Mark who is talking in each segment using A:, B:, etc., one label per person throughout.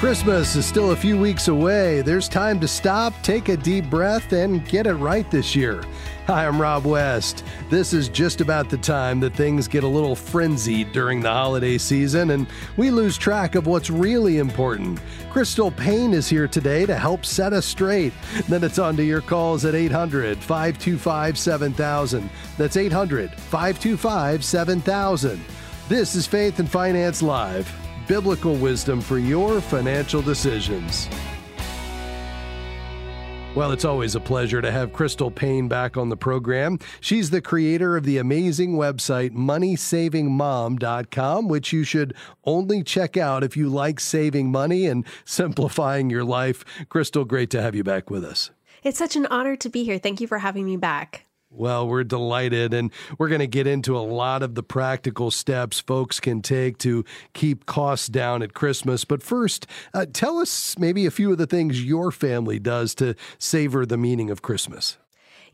A: Christmas is still a few weeks away. There's time to stop, take a deep breath, and get it right this year. Hi, I'm Rob West. This is just about the time that things get a little frenzied during the holiday season and we lose track of what's really important. Crystal Paine is here today to help set us straight. Then it's on to your calls at 800 525 7000. That's 800 525 7000. This is Faith and Finance Live biblical wisdom for your financial decisions. Well, it's always a pleasure to have Crystal Paine back on the program. She's the creator of the amazing website moneysavingmom.com, which you should only check out if you like saving money and simplifying your life. Crystal, great to have you back with us.
B: It's such an honor to be here. Thank you for having me back.
A: Well, we're delighted, and we're going to get into a lot of the practical steps folks can take to keep costs down at Christmas. But first, uh, tell us maybe a few of the things your family does to savor the meaning of Christmas.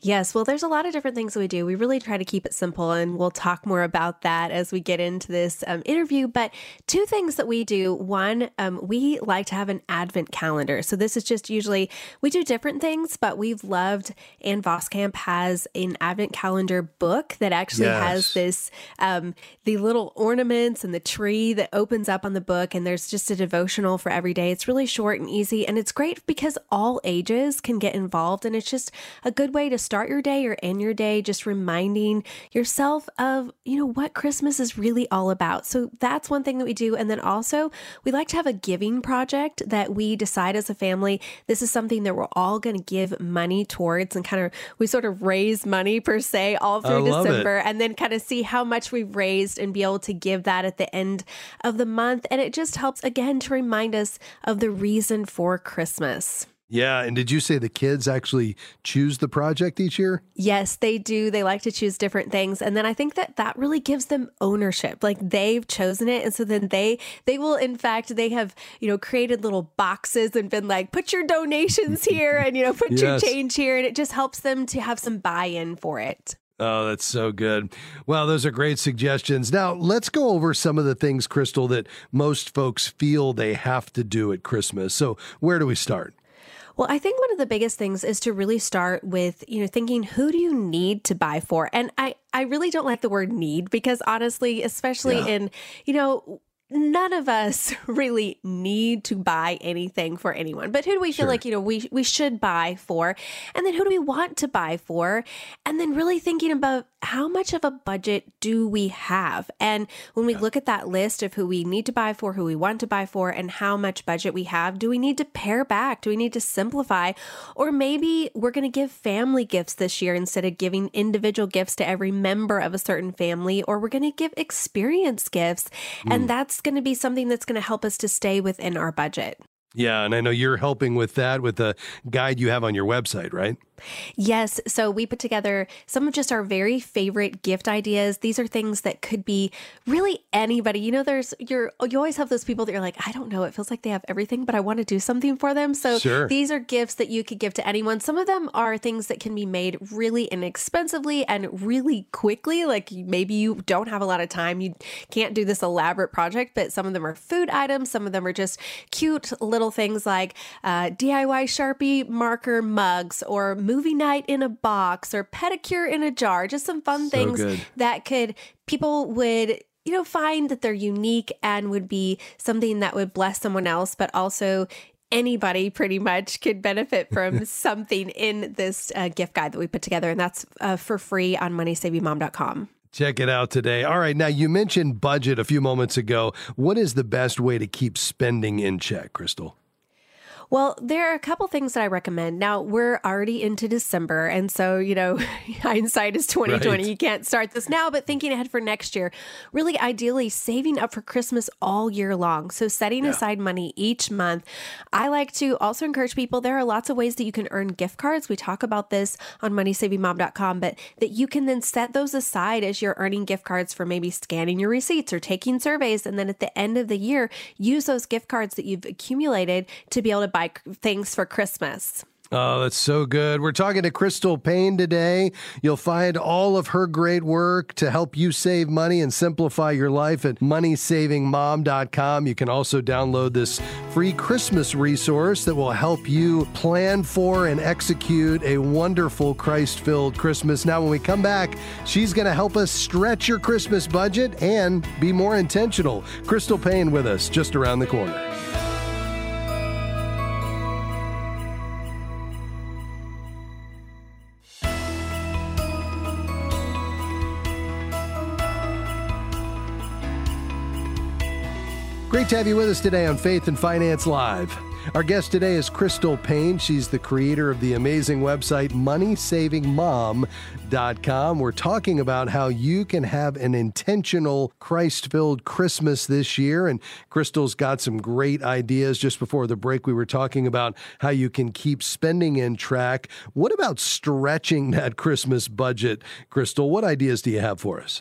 B: Yes, well, there's a lot of different things that we do. We really try to keep it simple, and we'll talk more about that as we get into this um, interview. But two things that we do one, um, we like to have an advent calendar. So this is just usually, we do different things, but we've loved, Ann Voskamp has an advent calendar book that actually yes. has this, um, the little ornaments and the tree that opens up on the book, and there's just a devotional for every day. It's really short and easy, and it's great because all ages can get involved, and it's just a good way to start your day or end your day just reminding yourself of, you know, what Christmas is really all about. So that's one thing that we do. And then also, we like to have a giving project that we decide as a family this is something that we're all going to give money towards and kind of we sort of raise money per se all through December and then kind of see how much we've raised and be able to give that at the end of the month. And it just helps again to remind us of the reason for Christmas.
A: Yeah. And did you say the kids actually choose the project each year?
B: Yes, they do. They like to choose different things. And then I think that that really gives them ownership. Like they've chosen it. And so then they, they will, in fact, they have, you know, created little boxes and been like, put your donations here and, you know, put yes. your change here. And it just helps them to have some buy in for it.
A: Oh, that's so good. Well, those are great suggestions. Now, let's go over some of the things, Crystal, that most folks feel they have to do at Christmas. So, where do we start?
B: Well, I think one of the biggest things is to really start with, you know, thinking who do you need to buy for? And I I really don't like the word need because honestly, especially yeah. in, you know, none of us really need to buy anything for anyone. But who do we feel sure. like, you know, we we should buy for? And then who do we want to buy for? And then really thinking about how much of a budget do we have? And when we yeah. look at that list of who we need to buy for, who we want to buy for, and how much budget we have, do we need to pare back? Do we need to simplify? Or maybe we're going to give family gifts this year instead of giving individual gifts to every member of a certain family, or we're going to give experience gifts. Mm. And that's going to be something that's going to help us to stay within our budget.
A: Yeah, and I know you're helping with that with the guide you have on your website, right?
B: Yes. So we put together some of just our very favorite gift ideas. These are things that could be really anybody. You know, there's you're you always have those people that you're like, I don't know, it feels like they have everything, but I want to do something for them. So sure. these are gifts that you could give to anyone. Some of them are things that can be made really inexpensively and really quickly. Like maybe you don't have a lot of time, you can't do this elaborate project, but some of them are food items. Some of them are just cute little things like uh, DIY Sharpie marker mugs or movie night in a box or pedicure in a jar, just some fun so things good. that could people would you know find that they're unique and would be something that would bless someone else but also anybody pretty much could benefit from something in this uh, gift guide that we put together. And that's uh, for free on moneysavingmom.com
A: Check it out today. All right. Now, you mentioned budget a few moments ago. What is the best way to keep spending in check, Crystal?
B: Well, there are a couple things that I recommend. Now, we're already into December, and so, you know, hindsight is 2020. Right. You can't start this now, but thinking ahead for next year, really ideally saving up for Christmas all year long. So, setting yeah. aside money each month. I like to also encourage people there are lots of ways that you can earn gift cards. We talk about this on moneysavingmom.com, but that you can then set those aside as you're earning gift cards for maybe scanning your receipts or taking surveys. And then at the end of the year, use those gift cards that you've accumulated to be able to buy things for Christmas.
A: Oh, that's so good. We're talking to Crystal Paine today. You'll find all of her great work to help you save money and simplify your life at moneysavingmom.com. You can also download this free Christmas resource that will help you plan for and execute a wonderful Christ filled Christmas. Now, when we come back, she's going to help us stretch your Christmas budget and be more intentional. Crystal Paine with us just around the corner. Great to have you with us today on Faith and Finance Live. Our guest today is Crystal Paine. She's the creator of the amazing website moneysavingmom.com. We're talking about how you can have an intentional Christ filled Christmas this year. And Crystal's got some great ideas. Just before the break, we were talking about how you can keep spending in track. What about stretching that Christmas budget, Crystal? What ideas do you have for us?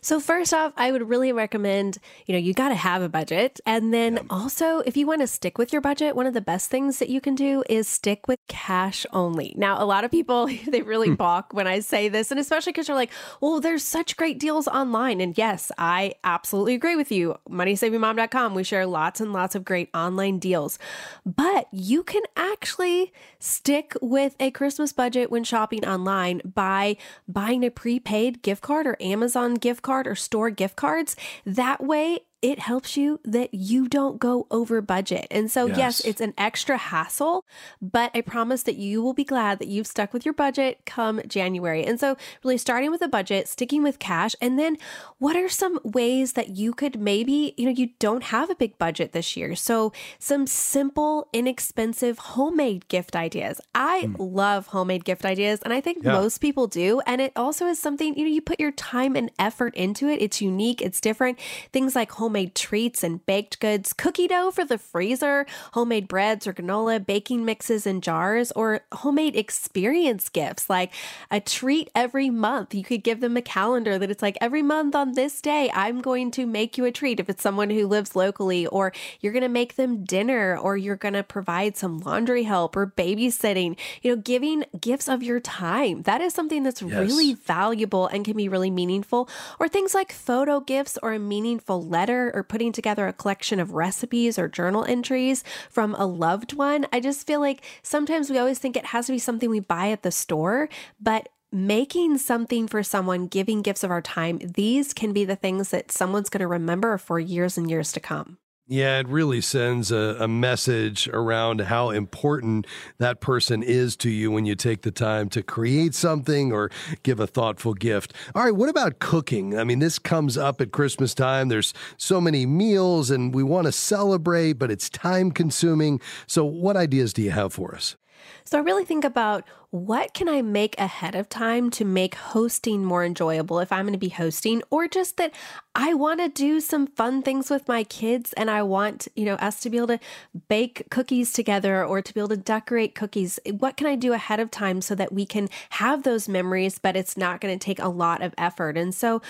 B: So first off, I would really recommend, you know, you got to have a budget. And then yeah. also, if you want to stick with your budget, one of the best things that you can do is stick with cash only. Now, a lot of people, they really hmm. balk when I say this, and especially because you're like, well, there's such great deals online. And yes, I absolutely agree with you. MoneySavingMom.com, we share lots and lots of great online deals. But you can actually stick with a Christmas budget when shopping online by buying a prepaid gift card or Amazon gift card or store gift cards. That way, it helps you that you don't go over budget. And so, yes. yes. it's an extra hassle, but I promise that you will be glad that you've stuck with your budget come January. And so, really starting with a budget, sticking with cash, and then what are some ways that you could maybe, you know, you don't have a big budget this year. So, some simple, inexpensive homemade gift ideas. I mm. love homemade gift ideas, and I think yeah. most people do. And it also is something, you know, you put your time and effort into it. It's unique, it's different. Things like home homemade treats and baked goods, cookie dough for the freezer, homemade breads or granola, baking mixes in jars, or homemade experience gifts like a treat every month. You could give them a calendar that it's like every month on this day, I'm going to make you a treat if it's someone who lives locally, or you're going to make them dinner, or you're going to provide some laundry help or babysitting. You know, giving gifts of your time. That is something that's yes. really valuable and can be really meaningful. Or things like photo gifts or a meaningful letter or putting together a collection of recipes or journal entries from a loved one. I just feel like sometimes we always think it has to be something we buy at the store, but making something for someone, giving gifts of our time, these can be the things that someone's going to remember for years and years to come.
A: Yeah, it really sends a, a, message around how important that person is to you when you take the time to create something or give a thoughtful gift. All right, what about cooking? I mean, this comes up at Christmas time. There's so many meals and we want to celebrate, but it's time consuming. So, what ideas do you have for us?
B: So I really think about what can I make ahead of time to make hosting more enjoyable if I'm going to be hosting or just that I want to do some fun things with my kids and I want, you know, us to be able to bake cookies together or to be able to decorate cookies. What can I do ahead of time so that we can have those memories but it's not going to take a lot of effort. And so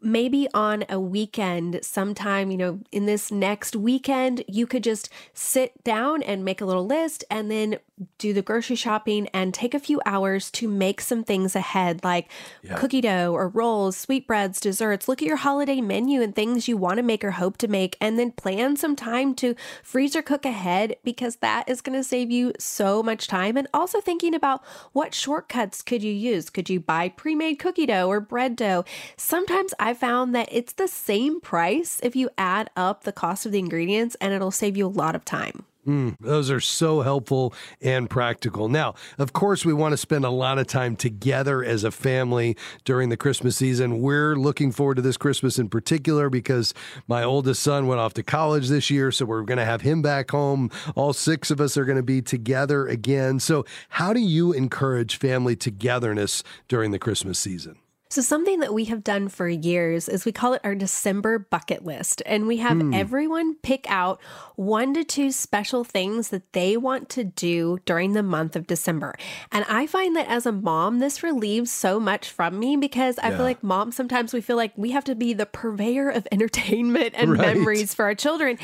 B: maybe on a weekend sometime, you know, in this next weekend, you could just sit down and make a little list and then do the grocery shopping and take a few hours to make some things ahead, like yeah. cookie dough or rolls, sweetbreads, desserts. Look at your holiday menu and things you want to make or hope to make, and then plan some time to freeze or cook ahead because that is going to save you so much time. And also thinking about what shortcuts could you use? Could you buy pre made cookie dough or bread dough? Sometimes I found that it's the same price if you add up the cost of the ingredients, and it'll save you a lot of time.
A: Mm, those are so helpful and practical. Now, of course, we want to spend a lot of time together as a family during the Christmas season. We're looking forward to this Christmas in particular because my oldest son went off to college this year. So we're going to have him back home. All six of us are going to be together again. So, how do you encourage family togetherness during the Christmas season?
B: So, something that we have done for years is we call it our December bucket list. And we have mm. everyone pick out one to two special things that they want to do during the month of December. And I find that as a mom, this relieves so much from me because I yeah. feel like mom, sometimes we feel like we have to be the purveyor of entertainment and right. memories for our children.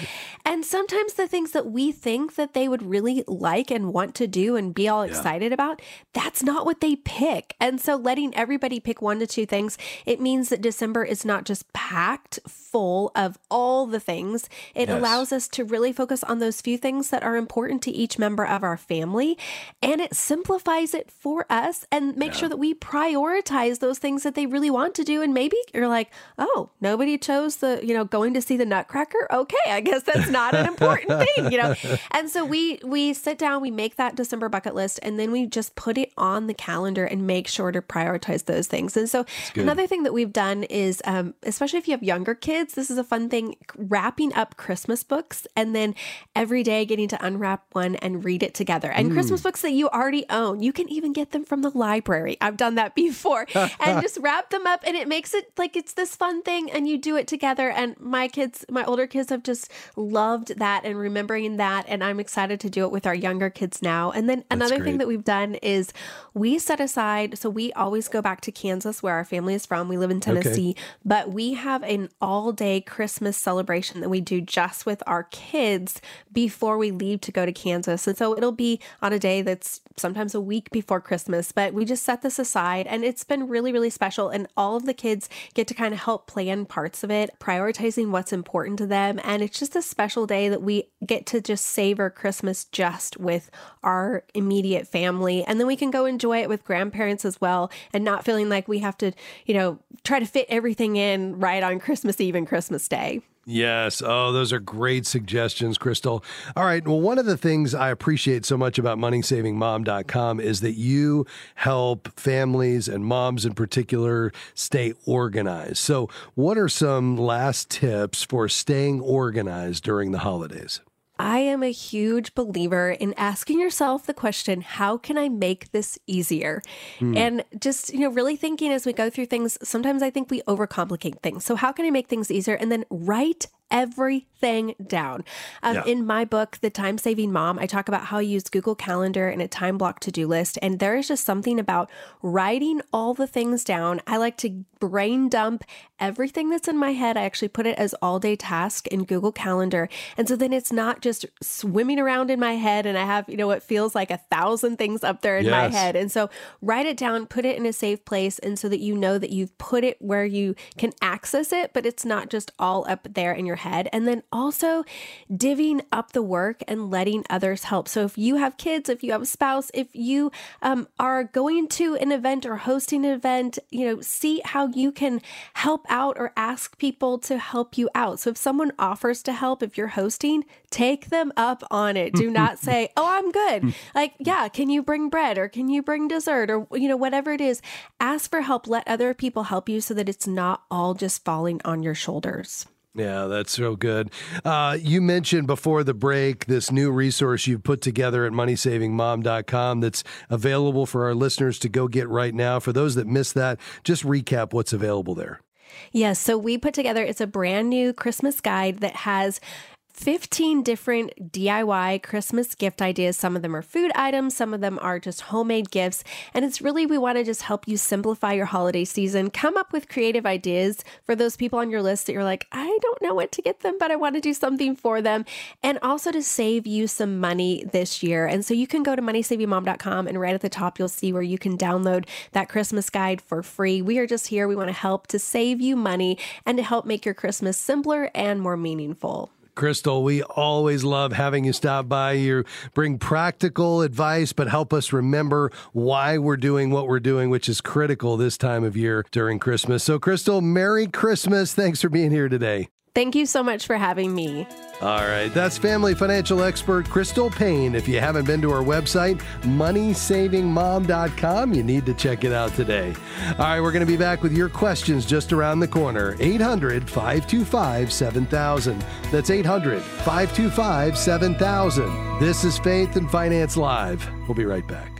B: And sometimes the things that we think that they would really like and want to do and be all yeah. excited about, that's not what they pick. And so, letting everybody pick one to two things, it means that December is not just packed full of all the things. It yes. allows us to really focus on those few things that are important to each member of our family. And it simplifies it for us and make yeah. sure that we prioritize those things that they really want to do. And maybe you're like, oh, nobody chose the, you know, going to see the Nutcracker. Okay, I guess that's not an important thing, you know. And so we we sit down, we make that December bucket list, and then we just put it on the calendar and make sure to prioritize those things. And so another thing that we've done is, um, especially if you have younger kids, this is a fun thing wrapping up Christmas books and then every day getting to unwrap one and read it together. And mm. Christmas books that you already own, you can even get them from the library. I've done that before and just wrap them up and it makes it like it's this fun thing and you do it together. And my kids, my older kids have just loved that and remembering that. And I'm excited to do it with our younger kids now. And then another thing that we've done is we set aside, so we always go back to Kansas where our family is from. We live in Tennessee, okay. but we have an all day Christmas celebration that we do just with our kids before we leave to go to Kansas. And so it'll be on a day that's sometimes a week before Christmas, but we just set this aside and it's been really, really special. And all of the kids get to kind of help plan parts of it, prioritizing what's important to them. And it's just a special day that we get to just savor Christmas just with our immediate family. And then we can go enjoy it with grandparents as well and not feeling like we have to, you know, try to fit everything in right on Christmas Eve and Christmas Day.
A: Yes. Oh, those are great suggestions, Crystal. All right. Well, one of the things I appreciate so much about moneysavingmom.com is that you help families and moms in particular stay organized. So, what are some last tips for staying organized during the holidays?
B: I am a huge believer in asking yourself the question, how can I make this easier? Mm. And just, you know, really thinking as we go through things, sometimes I think we overcomplicate things. So, how can I make things easier? And then write everything down. Um, yeah. In my book, The Time Saving Mom, I talk about how I use Google Calendar and a time block to do list. And there is just something about writing all the things down. I like to brain dump everything that's in my head. I actually put it as all day task in Google Calendar. And so then it's not just swimming around in my head and I have, you know, what feels like a thousand things up there in yes. my head. And so write it down, put it in a safe place. And so that you know that you've put it where you can access it, but it's not just all up there in your head. And then also divvying up the work and letting others help. So if you have kids, if you have a spouse, if you um, are going to an event or hosting an event, you know, see how you can help out or ask people to help you out. So if someone offers to help, if you're hosting, take them up on it. Do not say, oh, I'm good. Like, yeah, can you bring bread or can you bring dessert or, you know, whatever it is. Ask for help. Let other people help you so that it's not all just falling on your shoulders.
A: Yeah, that's so good. Uh, you mentioned before the break this new resource you've put together at moneysavingmom.com that's available for our listeners to go get right now. For those that missed that, just recap what's available there.
B: Yes, so we put together it's a brand new Christmas guide that has 15 different DIY Christmas gift ideas. Some of them are food items, some of them are just homemade gifts. And it's really, we want to just help you simplify your holiday season. Come up with creative ideas for those people on your list that you're like, I don't know what to get them, but I want to do something for them. And also to save you some money this year. And so you can go to moneysavingmom.com and right at the top, you'll see where you can download that Christmas guide for free. We are just here. We want to help to save you money and to help make your Christmas simpler and more meaningful.
A: Crystal, we always love having you stop by. You bring practical advice, but help us remember why we're doing what we're doing, which is critical this time of year during Christmas. So, Crystal, Merry Christmas. Thanks for being here today.
B: Thank you so much for having me.
A: All right. That's family financial expert Crystal Paine. If you haven't been to our website, moneysavingmom.com, you need to check it out today. All right. We're going to be back with your questions just around the corner. 800 525 7000. That's 800 525 7000. This is Faith and Finance Live. We'll be right back.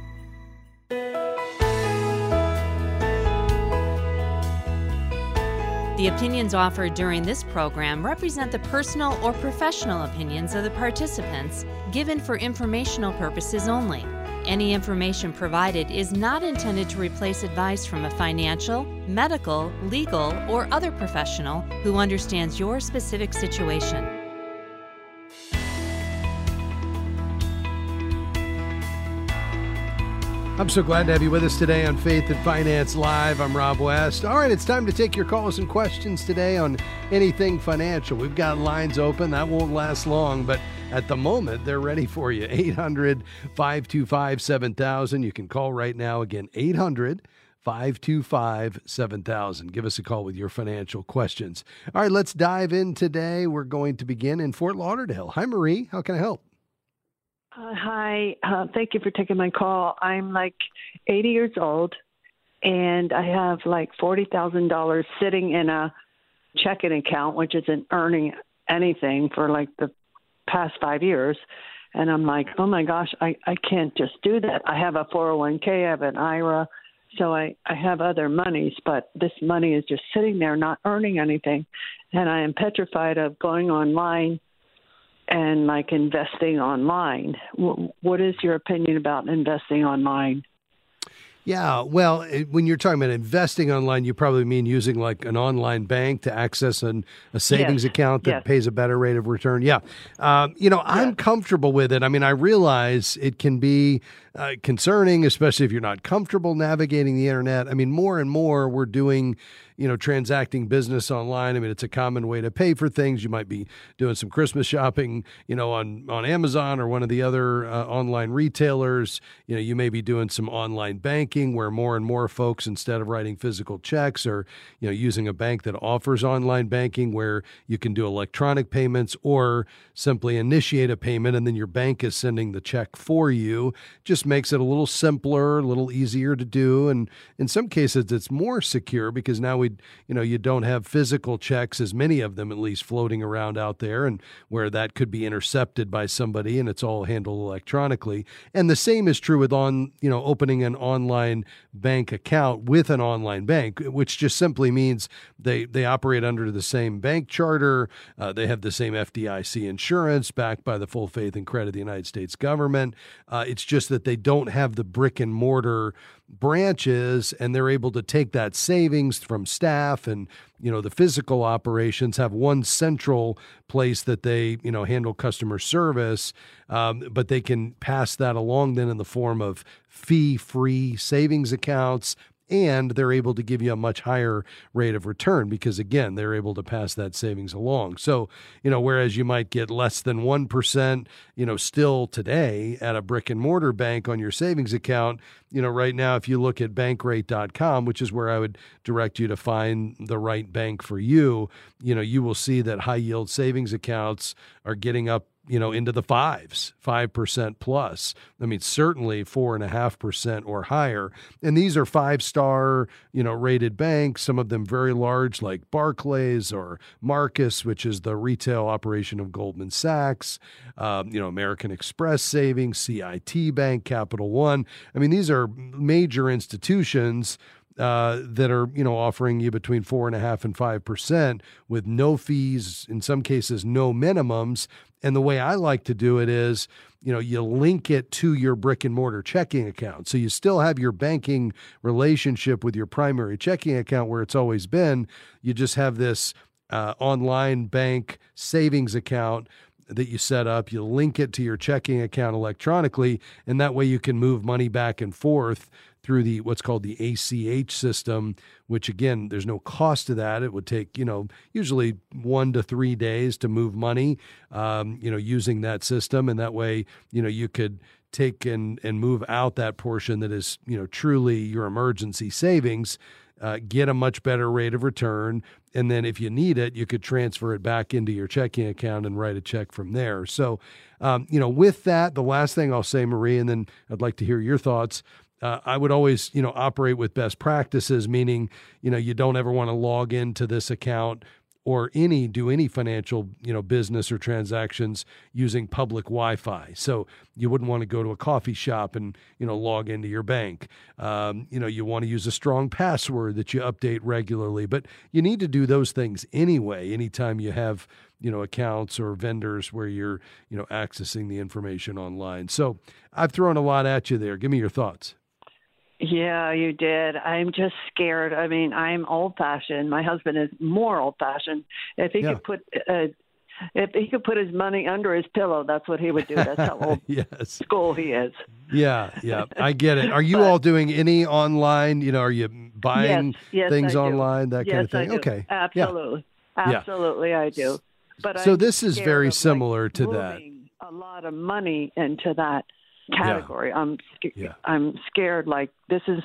C: The opinions offered during this program represent the personal or professional opinions of the participants given for informational purposes only. Any information provided is not intended to replace advice from a financial, medical, legal, or other professional who understands your specific situation.
A: I'm so glad to have you with us today on Faith and Finance Live. I'm Rob West. All right, it's time to take your calls and questions today on anything financial. We've got lines open. That won't last long, but at the moment, they're ready for you. 800 525 7000. You can call right now. Again, 800 525 7000. Give us a call with your financial questions. All right, let's dive in today. We're going to begin in Fort Lauderdale. Hi, Marie. How can I help?
D: Uh, hi, uh, thank you for taking my call. I'm like 80 years old, and I have like forty thousand dollars sitting in a checking account, which isn't earning anything for like the past five years. And I'm like, oh my gosh, I I can't just do that. I have a 401k, I have an IRA, so I I have other monies, but this money is just sitting there, not earning anything, and I am petrified of going online and like investing online. What is your opinion about investing online?
A: Yeah, well, when you're talking about investing online, you probably mean using like an online bank to access an, a savings
D: yes.
A: account that
D: yes.
A: pays a better rate of return. Yeah. Um, you know, I'm comfortable with it. I mean, I realize it can be uh, concerning, especially if you're not comfortable navigating the internet. I mean, more and more we're doing you know, transacting business online. I mean, it's a common way to pay for things. You might be doing some Christmas shopping, you know, on on Amazon or one of the other uh, online retailers. You know, you may be doing some online banking where more and more folks, instead of writing physical checks, are you know using a bank that offers online banking where you can do electronic payments or simply initiate a payment and then your bank is sending the check for you. Just makes it a little simpler, a little easier to do, and in some cases, it's more secure because now we, you know, you don't have physical checks, as many of them at least, floating around out there, and where that could be intercepted by somebody, and it's all handled electronically. And the same is true with on, you know, opening an online bank account with an online bank, which just simply means they they operate under the same bank charter, uh, they have the same FDIC insurance backed by the full faith and credit of the United States government. Uh, it's just that they don't have the brick and mortar branches and they're able to take that savings from staff and you know the physical operations have one central place that they you know handle customer service um, but they can pass that along then in the form of fee free savings accounts and they're able to give you a much higher rate of return because again they're able to pass that savings along. So you know whereas you might get less than 1% you know still today at a brick and mortar bank on your savings account you know right now if you look at bankrate.com which is where I would direct you to find the right bank for you you know you will see that high yield savings accounts are getting up you know, into the fives, 5% plus. I mean, certainly 4.5% or higher. And these are five star, you know, rated banks, some of them very large, like Barclays or Marcus, which is the retail operation of Goldman Sachs, um, you know, American Express Savings, CIT Bank, Capital One. I mean, these are major institutions uh, that are you know offering you between four and a half and five percent with no fees, in some cases no minimums. And the way I like to do it is, you know, you link it to your brick and mortar checking account. So you still have your banking relationship with your primary checking account where it's always been. You just have this uh, online bank savings account that you set up. You link it to your checking account electronically, and that way you can move money back and forth through the what's called the ACH system, which again, there's no cost to that. It would take you know usually one to three days to move money, um, you know, using that system, and that way you know you could take and and move out that portion that is you know truly your emergency savings. Uh, get a much better rate of return. And then if you need it, you could transfer it back into your checking account and write a check from there. So, um, you know, with that, the last thing I'll say, Marie, and then I'd like to hear your thoughts uh, I would always, you know, operate with best practices, meaning, you know, you don't ever want to log into this account or any do any financial you know business or transactions using public Wi-Fi. So you wouldn't want to go to a coffee shop and you know log into your bank. Um, you know you want to use a strong password that you update regularly, but you need to do those things anyway. Anytime you have you know accounts or vendors where you're you know accessing the information online. So I've thrown a lot at you there. Give me your thoughts.
D: Yeah, you did. I'm just scared. I mean, I'm old fashioned. My husband is more old fashioned. If he yeah. could put uh, if he could put his money under his pillow, that's what he would do. That's how old yes. school he is.
A: Yeah, yeah, I get it. Are you but, all doing any online? You know, are you buying yes, yes, things online, that
D: yes,
A: kind of thing?
D: Okay, absolutely, yeah. absolutely, I do. But
A: so
D: I'm
A: this is very similar
D: like
A: to that.
D: A lot of money into that category. Yeah. I'm yeah. I'm scared. Like this is,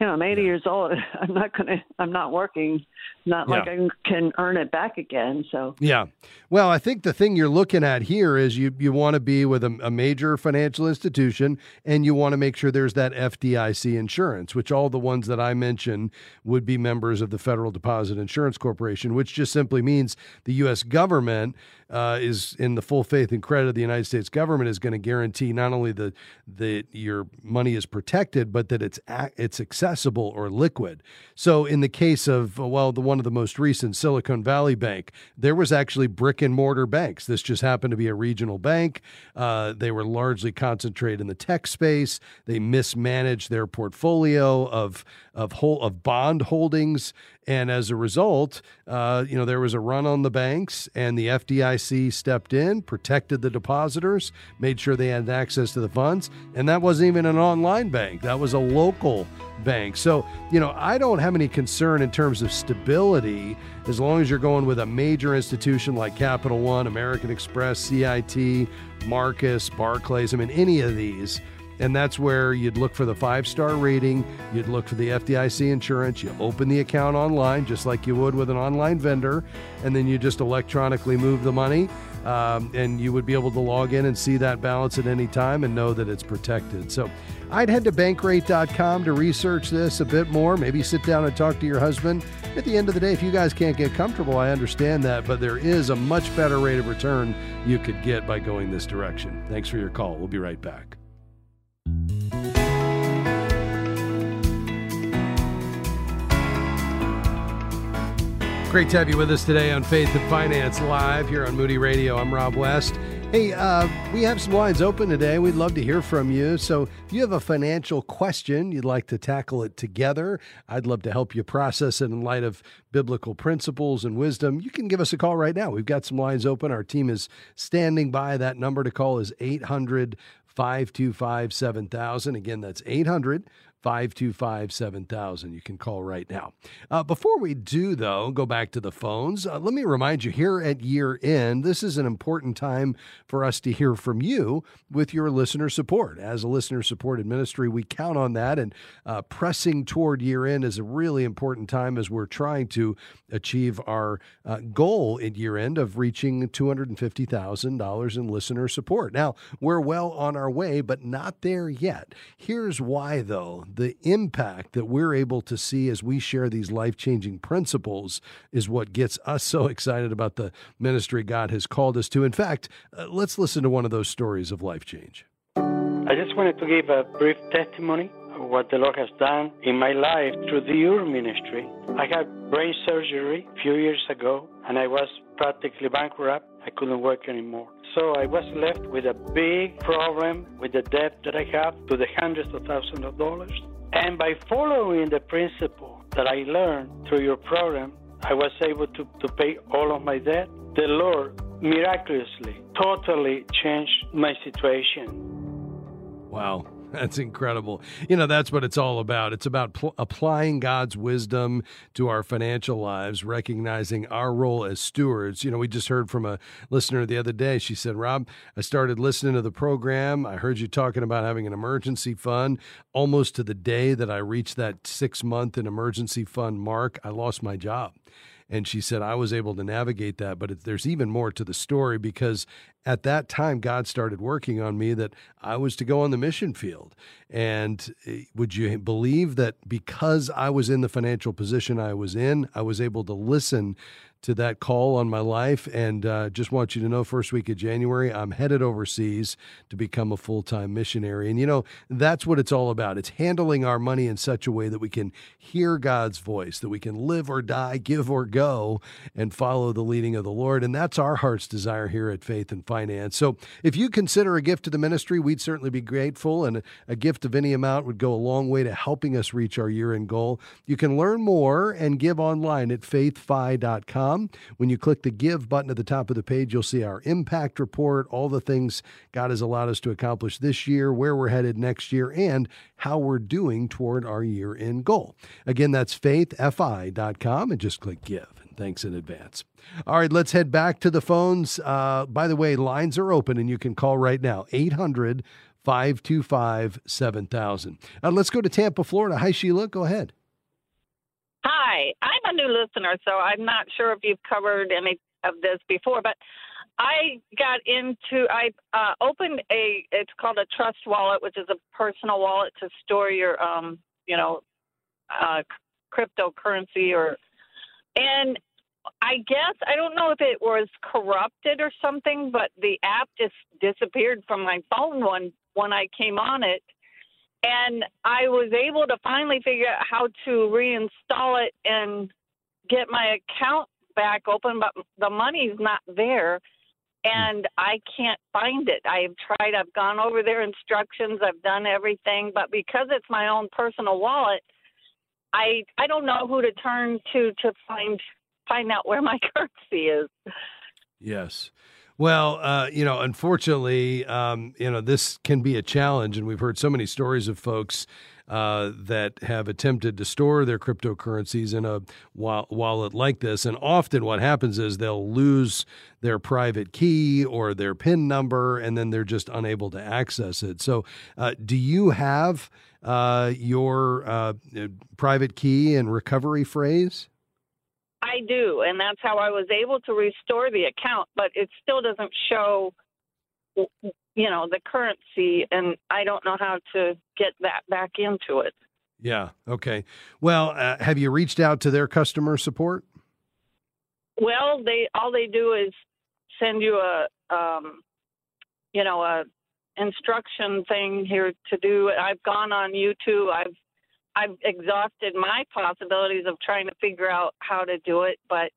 D: you know, I'm 80 yeah. years old. I'm not gonna. I'm not working. Not like I can earn it back again. So
A: yeah. Well, I think the thing you're looking at here is you you want to be with a, a major financial institution, and you want to make sure there's that FDIC insurance, which all the ones that I mentioned would be members of the Federal Deposit Insurance Corporation, which just simply means the U.S. government uh, is in the full faith and credit of the United States government is going to guarantee not only that that your money is protected, but that it's it's accessible or liquid. So in the case of well, the one of the most recent Silicon Valley Bank, there was actually brick and mortar banks. This just happened to be a regional bank. Uh, they were largely concentrated in the tech space. They mismanaged their portfolio of of whole of bond holdings and as a result, uh, you know, there was a run on the banks, and the FDIC stepped in, protected the depositors, made sure they had access to the funds. And that wasn't even an online bank, that was a local bank. So, you know, I don't have any concern in terms of stability as long as you're going with a major institution like Capital One, American Express, CIT, Marcus, Barclays. I mean, any of these and that's where you'd look for the five star rating, you'd look for the FDIC insurance, you open the account online just like you would with an online vendor, and then you just electronically move the money. Um, and you would be able to log in and see that balance at any time and know that it's protected. So I'd head to bankrate.com to research this a bit more, maybe sit down and talk to your husband. At the end of the day, if you guys can't get comfortable, I understand that, but there is a much better rate of return you could get by going this direction. Thanks for your call. We'll be right back. Great to have you with us today on Faith and Finance Live here on Moody Radio. I'm Rob West. Hey, uh, we have some lines open today. We'd love to hear from you. So, if you have a financial question, you'd like to tackle it together, I'd love to help you process it in light of biblical principles and wisdom. You can give us a call right now. We've got some lines open. Our team is standing by. That number to call is 800 525 7000. Again, that's 800 525 7000. You can call right now. Uh, before we do, though, go back to the phones, uh, let me remind you here at year end, this is an important time for us to hear from you with your listener support. As a listener supported ministry, we count on that, and uh, pressing toward year end is a really important time as we're trying to achieve our uh, goal at year end of reaching $250,000 in listener support. Now, we're well on our way, but not there yet. Here's why, though the impact that we're able to see as we share these life changing principles is what gets us so excited about the ministry God has called us to. In fact, uh, let's listen to one of those stories of life change.
E: I just wanted to give a brief testimony of what the Lord has done in my life through the UR ministry. I had brain surgery a few years ago, and I was practically bankrupt. I couldn't work anymore. So I was left with a big problem with the debt that I have to the hundreds of thousands of dollars. And by following the principle that I learned through your program, I was able to, to pay all of my debt. The Lord miraculously, totally changed my situation.
A: Wow. That's incredible. You know, that's what it's all about. It's about pl- applying God's wisdom to our financial lives, recognizing our role as stewards. You know, we just heard from a listener the other day. She said, Rob, I started listening to the program. I heard you talking about having an emergency fund. Almost to the day that I reached that six month in emergency fund mark, I lost my job. And she said, I was able to navigate that. But there's even more to the story because at that time, God started working on me that I was to go on the mission field. And eh, would you believe that because I was in the financial position I was in, I was able to listen to that call on my life. And uh, just want you to know, first week of January, I'm headed overseas to become a full time missionary. And you know, that's what it's all about. It's handling our money in such a way that we can hear God's voice, that we can live or die, give or go, and follow the leading of the Lord. And that's our heart's desire here at Faith and Finance. So if you consider a gift to the ministry, we'd certainly be grateful. And a gift of any amount would go a long way to helping us reach our year end goal. You can learn more and give online at faithfi.com. When you click the Give button at the top of the page, you'll see our impact report, all the things God has allowed us to accomplish this year, where we're headed next year, and how we're doing toward our year end goal. Again, that's faithfi.com and just click Give. Thanks in advance. All right, let's head back to the phones. Uh, by the way, lines are open and you can call right now 800 525 7000. Uh, let's go to Tampa, Florida. Hi, Sheila. Go ahead.
F: Hi, I'm a new listener, so I'm not sure if you've covered any of this before, but I got into I uh, opened a it's called a trust wallet, which is a personal wallet to store your um you know uh, cryptocurrency or and I guess I don't know if it was corrupted or something, but the app just disappeared from my phone when when I came on it and I was able to finally figure out how to reinstall it and get my account back open, but the money's not there and I can't find it. I've tried, I've gone over their instructions, I've done everything, but because it's my own personal wallet, I I don't know who to turn to to find find out where my currency is.
A: Yes. Well, uh, you know, unfortunately, um, you know, this can be a challenge, and we've heard so many stories of folks uh, that have attempted to store their cryptocurrencies in a wallet like this. And often what happens is they'll lose their private key or their PIN number, and then they're just unable to access it. So, uh, do you have uh, your uh, private key and recovery phrase?
F: I do, and that's how I was able to restore the account, but it still doesn't show you know the currency and I don't know how to get that back into it.
A: Yeah, okay. Well, uh, have you reached out to their customer support?
F: Well, they all they do is send you a um you know a instruction thing here to do. I've gone on YouTube. I've I've exhausted my possibilities of trying to figure out how to do it, but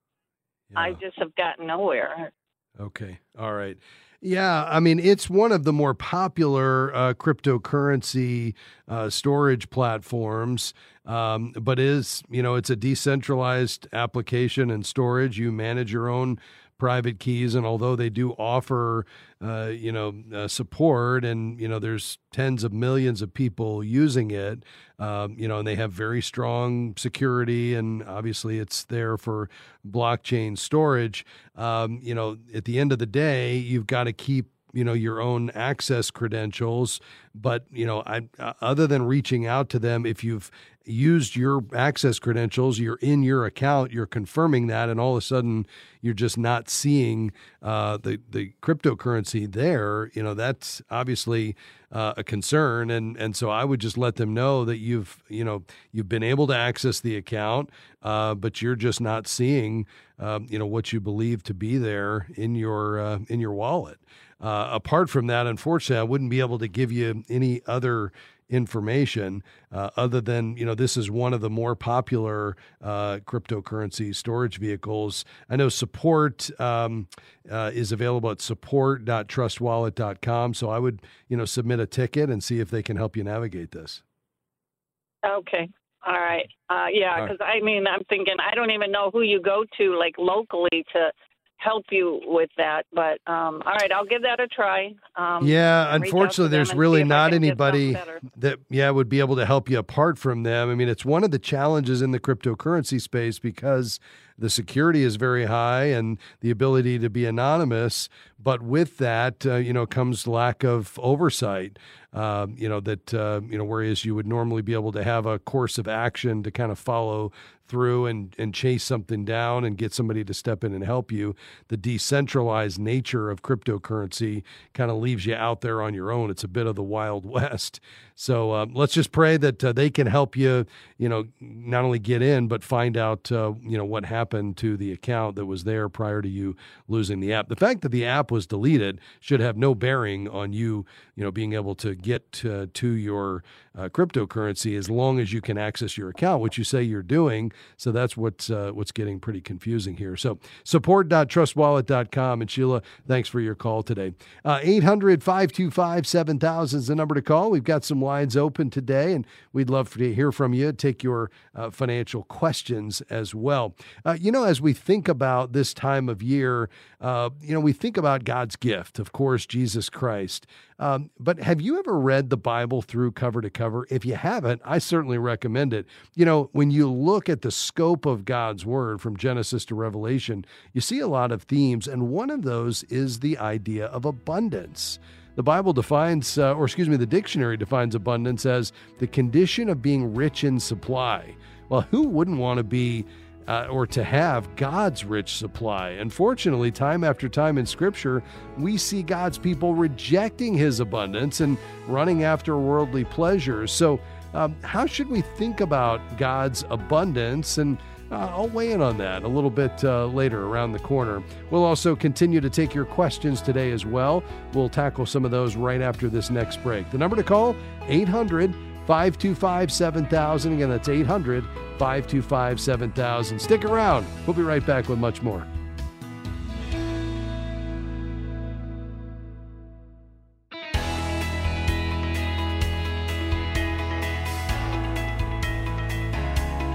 F: yeah. I just have gotten nowhere.
A: Okay. All right. Yeah, I mean, it's one of the more popular uh, cryptocurrency uh, storage platforms, um, but is you know it's a decentralized application and storage. You manage your own private keys, and although they do offer, uh, you know, uh, support, and you know, there's tens of millions of people using it, um, you know, and they have very strong security, and obviously it's there for blockchain storage. Um, you know, at the end of the day, you've got to keep you know your own access credentials but you know I, uh, other than reaching out to them if you've used your access credentials you're in your account you're confirming that and all of a sudden you're just not seeing uh, the the cryptocurrency there you know that's obviously uh, a concern. And and so I would just let them know that you've you know you've been able to access the account uh, but you're just not seeing um, you know what you believe to be there in your uh, in your wallet uh, apart from that, unfortunately, I wouldn't be able to give you any other information uh, other than you know this is one of the more popular uh, cryptocurrency storage vehicles. I know support um, uh, is available at support.trustwallet.com. So I would you know submit a ticket and see if they can help you navigate this.
F: Okay. All right. Uh, yeah, because right. I mean, I'm thinking I don't even know who you go to like locally to help you with that. But um, all right, I'll give that a try.
A: Um, yeah, unfortunately, there's really not anybody that yeah would be able to help you apart from them. I mean, it's one of the challenges in the cryptocurrency space because the security is very high and the ability to be anonymous. But with that, uh, you know, comes lack of oversight. um, you know, that, uh, you know, whereas you would normally be able to have a course of action to kind of follow through and, and chase something down and get somebody to step in and help you. The decentralized nature of cryptocurrency kind of leaves you out there on your own. It's a bit of the Wild West. So um, let's just pray that uh, they can help you, you know, not only get in, but find out, uh, you know, what happened to the account that was there prior to you losing the app. The fact that the app was deleted should have no bearing on you, you know, being able to get to, to your uh, cryptocurrency as long as you can access your account, which you say you're doing. So that's what's uh, what's getting pretty confusing here. So support.trustwallet.com. And Sheila, thanks for your call today. Uh, 800 525 7000 is the number to call. We've got some lines open today, and we'd love to hear from you, take your uh, financial questions as well. Uh, you know, as we think about this time of year, you know, we think about God's gift, of course, Jesus Christ. Um, but have you ever read the Bible through cover to cover? If you haven't, I certainly recommend it. You know, when you look at the scope of God's word from Genesis to Revelation, you see a lot of themes, and one of those is the idea of abundance. The Bible defines, uh, or excuse me, the dictionary defines abundance as the condition of being rich in supply. Well, who wouldn't want to be uh, or to have God's rich supply. Unfortunately, time after time in Scripture, we see God's people rejecting His abundance and running after worldly pleasures. So, um, how should we think about God's abundance? And uh, I'll weigh in on that a little bit uh, later around the corner. We'll also continue to take your questions today as well. We'll tackle some of those right after this next break. The number to call 800 525 7000. Again, that's 800 525 7000. Stick around. We'll be right back with much more.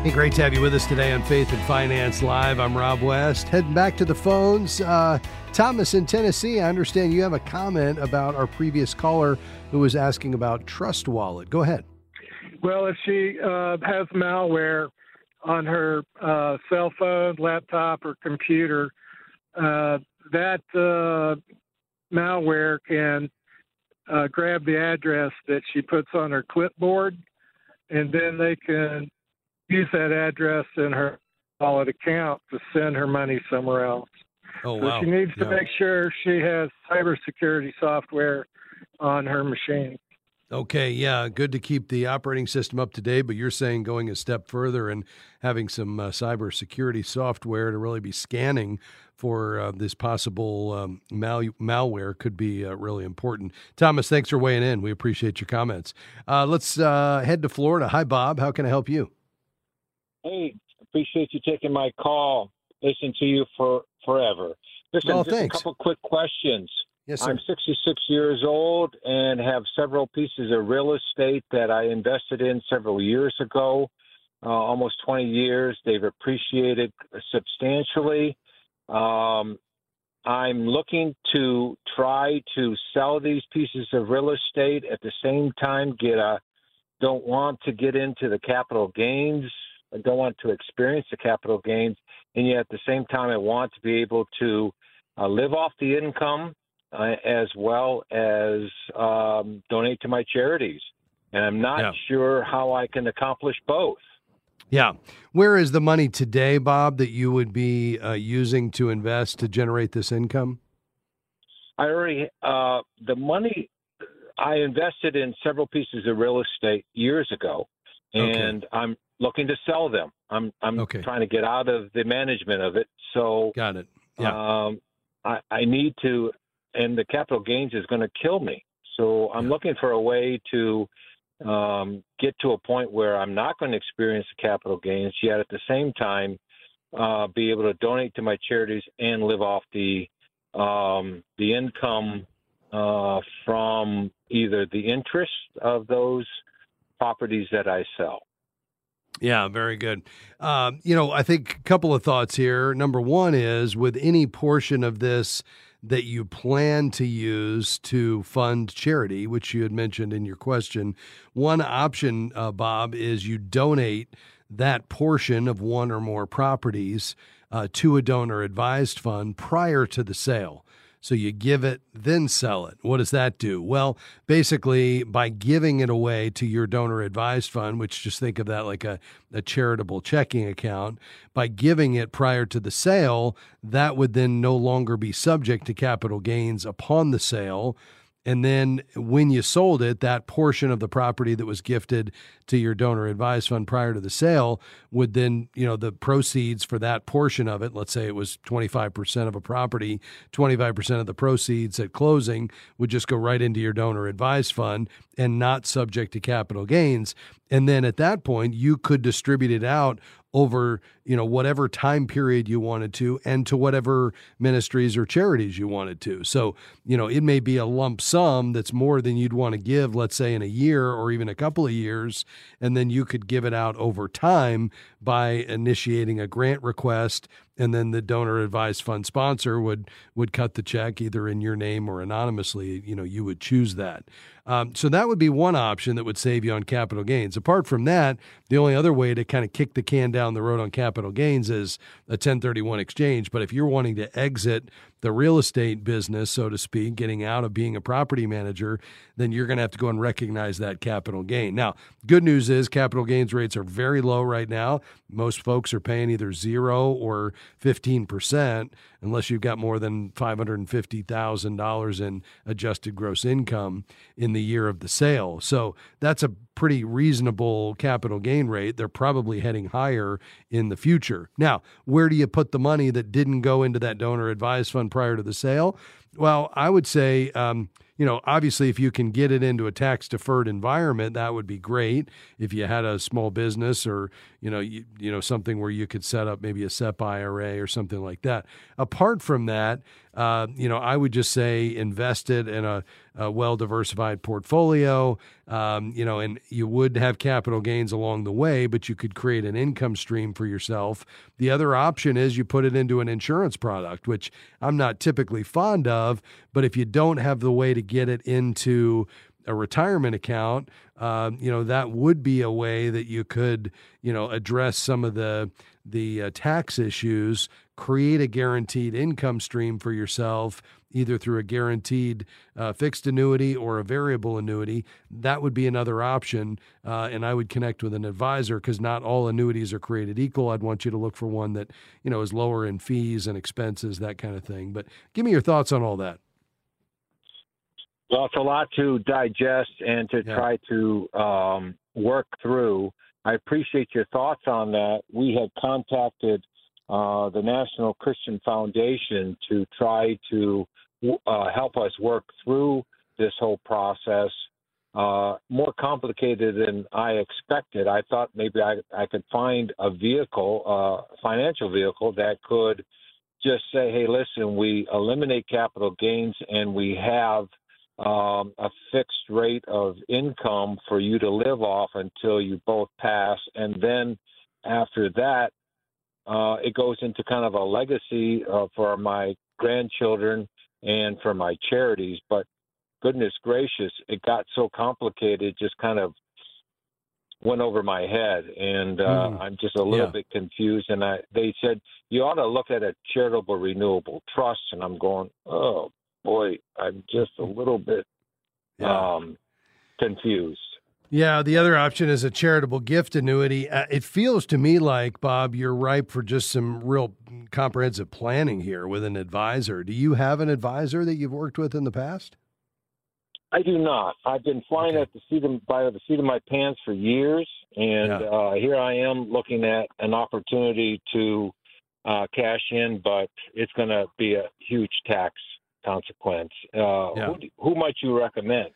A: Hey, great to have you with us today on Faith and Finance Live. I'm Rob West. Heading back to the phones. Uh, Thomas in Tennessee, I understand you have a comment about our previous caller who was asking about Trust Wallet. Go ahead.
G: Well, if she uh, has malware on her uh, cell phone, laptop, or computer, uh, that uh, malware can uh, grab the address that she puts on her clipboard, and then they can use that address in her wallet account to send her money somewhere else.
A: Oh,
G: so
A: wow.
G: she needs to make sure she has cybersecurity software on her machine.
A: Okay, yeah, good to keep the operating system up to date, but you're saying going a step further and having some uh, cybersecurity software to really be scanning for uh, this possible um, mal- malware could be uh, really important. Thomas, thanks for weighing in. We appreciate your comments. Uh, let's uh, head to Florida. Hi, Bob. How can I help you?
H: Hey, appreciate you taking my call. Listen to you for forever. Listen,
A: Oh,
H: just a couple quick questions.
A: Yes, sir.
H: I'm 66 years old and have several pieces of real estate that I invested in several years ago, uh, almost 20 years. They've appreciated substantially. Um, I'm looking to try to sell these pieces of real estate at the same time get a don't want to get into the capital gains. I don't want to experience the capital gains, and yet at the same time, I want to be able to uh, live off the income uh, as well as um, donate to my charities. And I'm not
A: Yeah.
H: sure how I can accomplish both.
A: Yeah. Where is the money today, Bob, that you would be uh, using to invest to generate this income?
H: I already uh, the money I invested in several pieces of real estate years ago,
A: Okay.
H: and I'm looking to sell them. I'm I'm
A: Okay.
H: trying to get out of the management of it. So
A: Got it. Yeah.
H: um, I, I need to, and the capital gains is going to kill me. So I'm
A: Yeah.
H: looking for a way to um, get to a point where I'm not going to experience the capital gains, yet at the same time uh, be able to donate to my charities and live off the um, the income uh, from either the interest of those properties that I sell.
A: Yeah, very good. Um, you know, I think a couple of thoughts here. Number one is with any portion of this that you plan to use to fund charity, which you had mentioned in your question, one option, uh, Bob, is you donate that portion of one or more properties uh, to a donor advised fund prior to the sale. So you give it, then sell it. What does that do? Well, basically, by giving it away to your donor advised fund, which just think of that like a, a charitable checking account, by giving it prior to the sale, that would then no longer be subject to capital gains upon the sale. And then when you sold it, that portion of the property that was gifted to your donor advised fund prior to the sale would then, you know, the proceeds for that portion of it, let's say it was 25% of a property, 25% of the proceeds at closing would just go right into your donor advised fund and not subject to capital gains. And then at that point, you could distribute it out over you know whatever time period you wanted to and to whatever ministries or charities you wanted to. So you know it may be a lump sum that's more than you'd want to give let's say in a year or even a couple of years and then you could give it out over time by initiating a grant request and then the donor advised fund sponsor would would cut the check either in your name or anonymously. You know you would choose that. Um, so that would be one option that would save you on capital gains. Apart from that the only other way to kind of kick the can down the road on capital gains is a 1031 exchange. But if you're wanting to exit the real estate business, so to speak, getting out of being a property manager, then you're going to have to go and recognize that capital gain. Now, good news is capital gains rates are very low right now. Most folks are paying either zero or 15%, unless you've got more than $550,000 in adjusted gross income in the year of the sale. So that's a pretty reasonable capital gain rate. They're probably heading higher in the future. Now, where do you put the money that didn't go into that donor advised fund prior to the sale? Well, I would say, um, you know, obviously, if you can get it into a tax deferred environment, that would be great. If you had a small business or you know, you, you know something where you could set up maybe a SEP IRA or something like that. Apart from that, uh, you know, I would just say invest it in a, a well diversified portfolio. Um, you know, and you would have capital gains along the way, but you could create an income stream for yourself. The other option is you put it into an insurance product, which I'm not typically fond of, but if you don't have the way to get it into a retirement account, um, you know that would be a way that you could, you know, address some of the the uh, tax issues, create a guaranteed income stream for yourself, either through a guaranteed uh, fixed annuity or a variable annuity. That would be another option, uh, and I would connect with an advisor because not all annuities are created equal. I'd want you to look for one that you know is lower in fees and expenses, that kind of thing. But give me your thoughts on all that.
H: Well, it's a lot to digest and to yeah. try to um, work through. I appreciate your thoughts on that. We had contacted uh, the National Christian Foundation to try to uh, help us work through this whole process. Uh, more complicated than I expected. I thought maybe I, I could find a vehicle, uh, a financial vehicle that could just say, hey, listen, we eliminate capital gains and we have um, a fixed rate of income for you to live off until you both pass. And then after that, uh, it goes into kind of a legacy uh, for my grandchildren and for my charities. But goodness gracious, it got so complicated, just kind of went over my head, and uh, mm. I'm just a little yeah. bit confused. And I, they said you ought to look at a charitable renewable trust, and I'm going, oh boy, I'm just a little bit yeah. um, confused.
A: Yeah, the other option is a charitable gift annuity. Uh, it feels to me like, Bob, you're ripe for just some real comprehensive planning here with an advisor. Do you have an advisor that you've worked with in the past?
H: I do not. I've been flying okay. at the seat of, by the seat of my pants for years, and yeah. uh, here I am looking at an opportunity to uh, cash in, but it's going to be a huge tax consequence. Uh, yeah. who, who might you recommend?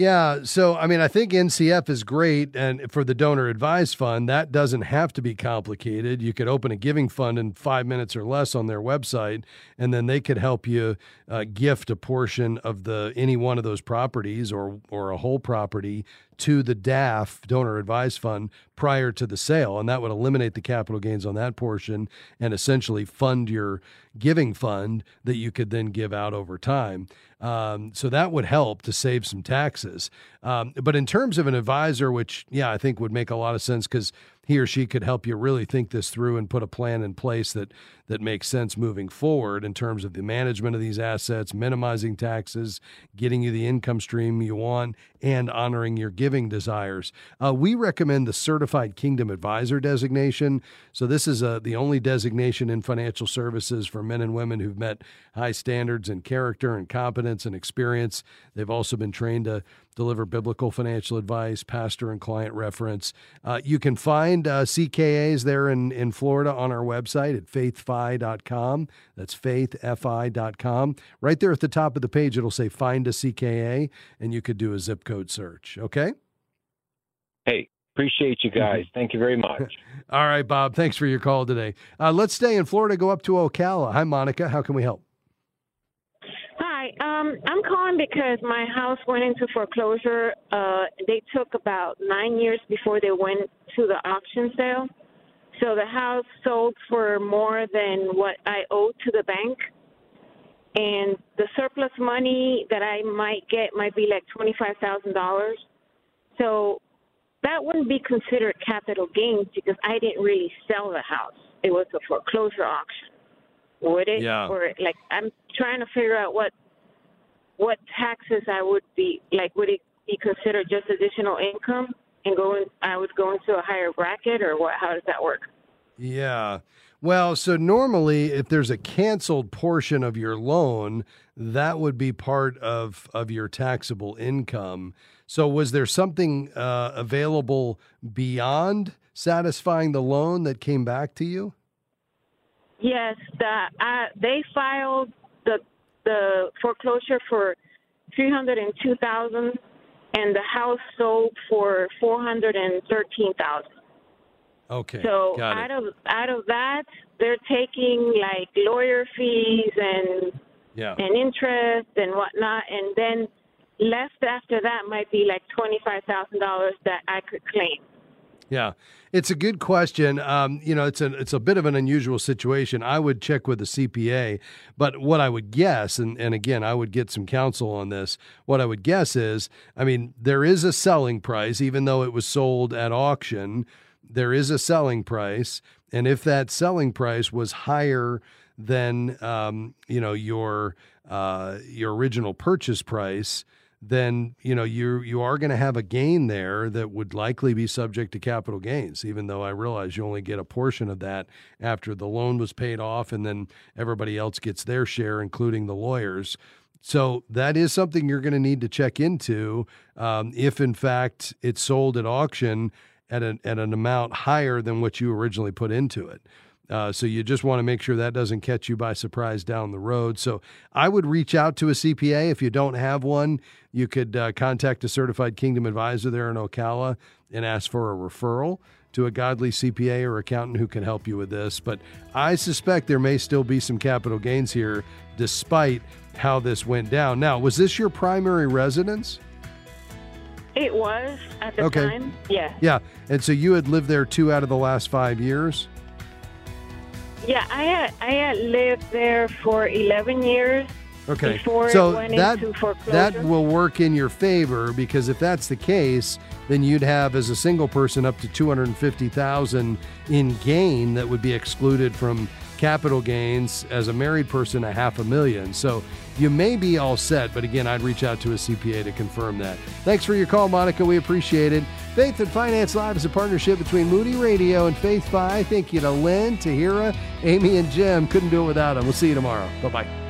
A: Yeah, so I mean, I think NCF is great, and for the donor advised fund, that doesn't have to be complicated. You could open a giving fund in five minutes or less on their website, and then they could help you uh, gift a portion of the any one of those properties or or a whole property to the DAF donor advised fund prior to the sale, and that would eliminate the capital gains on that portion and essentially fund your giving fund that you could then give out over time. Um, so that would help to save some taxes. Um, but in terms of an advisor, which, yeah, I think would make a lot of sense because he or she could help you really think this through and put a plan in place that that makes sense moving forward in terms of the management of these assets, minimizing taxes, getting you the income stream you want, and honoring your giving desires. Uh, we recommend the Certified Kingdom Advisor designation. So this is uh, the only designation in financial services for men and women who've met high standards in character and competence and experience. They've also been trained to deliver biblical financial advice, pastor and client reference. Uh, you can find uh, CKAs there in, in Florida on our website at faithfi.com. That's faithfi.com. Right there at the top of the page, it'll say find a CKA, and you could do a zip code search. Okay?
H: Hey, appreciate you guys. Thank you very much.
A: All right, Bob. Thanks for your call today. Uh, let's stay in Florida, go up to Ocala. Hi, Monica. How can we help?
I: Hi, um, I'm calling because my house went into foreclosure. Uh, they took about nine years before they went to the auction sale. So the house sold for more than what I owe to the bank. And the surplus money that I might get might be like $25,000. So that wouldn't be considered capital gains because I didn't really sell the house. It was a foreclosure auction. Would it?
A: Yeah.
I: Or like I'm trying to figure out what what taxes I would be like. Would it be considered just additional income and going? I would go into a higher bracket, or what? How does that work?
A: Yeah. Well, so normally if there's a canceled portion of your loan, that would be part of of your taxable income. So was there something uh, available beyond satisfying the loan that came back to you?
I: Yes, the I, they filed the the foreclosure for three hundred and two thousand, and the house sold for four hundred and thirteen thousand.
A: Okay.
I: So out of out of that, they're taking like lawyer fees and
A: Yeah.
I: and interest and whatnot, and then left after that might be like twenty five thousand dollars that I could claim.
A: Yeah, it's a good question. Um, you know, it's a it's a bit of an unusual situation. I would check with the CPA, but what I would guess, and and again, I would get some counsel on this. What I would guess is, I mean, there is a selling price, even though it was sold at auction. There is a selling price, and if that selling price was higher than um, you know your uh, your original purchase price, then you know you you are going to have a gain there that would likely be subject to capital gains even though I realize you only get a portion of that after the loan was paid off and then everybody else gets their share including the lawyers. So that is something you're going to need to check into um, if in fact it's sold at auction at an, at an amount higher than what you originally put into it uh, so you just want to make sure that doesn't catch you by surprise down the road. So I would reach out to a CPA. If you don't have one, you could uh, contact a certified Kingdom advisor there in Ocala and ask for a referral to a godly CPA or accountant who can help you with this. But I suspect there may still be some capital gains here despite how this went down. Now, was this your primary residence?
I: It was at the
A: Okay.
I: time. Yeah.
A: Yeah. And so you had lived there two out of the last five years?
I: Yeah, I had I had lived there for eleven years.
A: Okay.
I: Before it
A: so
I: went
A: that
I: into foreclosure?
A: that will work in your favor because if that's the case, then you'd have as a single person up to 250,000 in gain that would be excluded from capital gains as a married person a half a million. So you may be all set, but again, I'd reach out to a CPA to confirm that. Thanks for your call, Monica. We appreciate it. Faith and Finance Live is a partnership between Moody Radio and Faith Fi. Thank you to Lynn, Tahira, Amy, and Jim. Couldn't do it without them. We'll see you tomorrow. Bye bye.